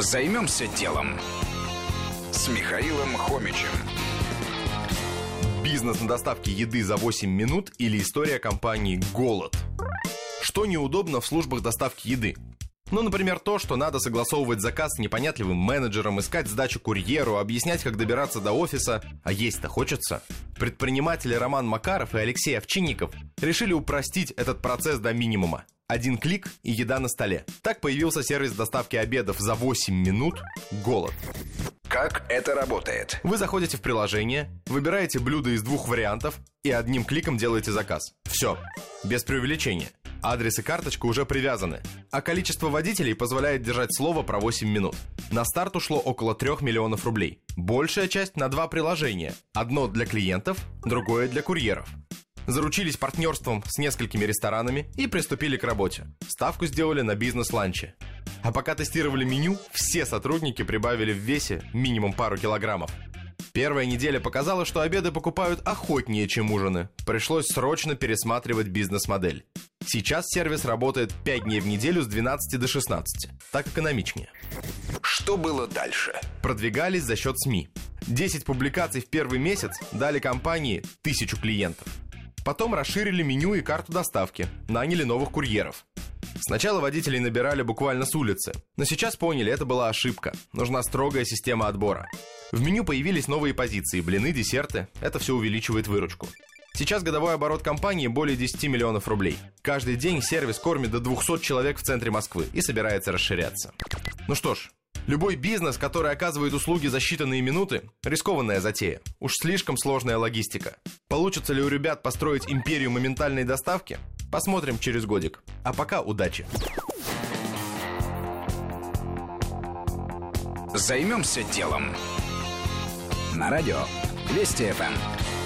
Займемся делом с Михаилом Хомичем. Бизнес на доставке еды за 8 минут или история компании «Голод». Что неудобно в службах доставки еды? Ну, например, то, что надо согласовывать заказ с непонятливым менеджером, искать сдачу курьеру, объяснять, как добираться до офиса. А есть-то хочется. Предприниматели Роман Макаров и Алексей Овчинников решили упростить этот процесс до минимума. Один клик и еда на столе. Так появился сервис доставки обедов за 8 минут «Голод». Как это работает? Вы заходите в приложение, выбираете блюдо из двух вариантов и одним кликом делаете заказ. Все. Без преувеличения. Адрес и карточка уже привязаны, а количество водителей позволяет держать слово про 8 минут. На старт ушло около 3 миллионов рублей. Большая часть на два приложения. Одно для клиентов, другое для курьеров. Заручились партнерством с несколькими ресторанами и приступили к работе. Ставку сделали на бизнес-ланче. А пока тестировали меню, все сотрудники прибавили в весе минимум пару килограммов. Первая неделя показала, что обеды покупают охотнее, чем ужины. Пришлось срочно пересматривать бизнес-модель. Сейчас сервис работает 5 дней в неделю с 12 до 16. Так экономичнее. Что было дальше? Продвигались за счет СМИ. 10 публикаций в первый месяц дали компании тысячу клиентов. Потом расширили меню и карту доставки, наняли новых курьеров. Сначала водителей набирали буквально с улицы, но сейчас поняли, это была ошибка. Нужна строгая система отбора. В меню появились новые позиции, блины, десерты. Это все увеличивает выручку. Сейчас годовой оборот компании более 10 миллионов рублей. Каждый день сервис кормит до 200 человек в центре Москвы и собирается расширяться. Ну что ж, любой бизнес, который оказывает услуги за считанные минуты, рискованная затея. Уж слишком сложная логистика. Получится ли у ребят построить империю моментальной доставки? Посмотрим через годик. А пока удачи. Займемся делом. На радио Вести ФМ.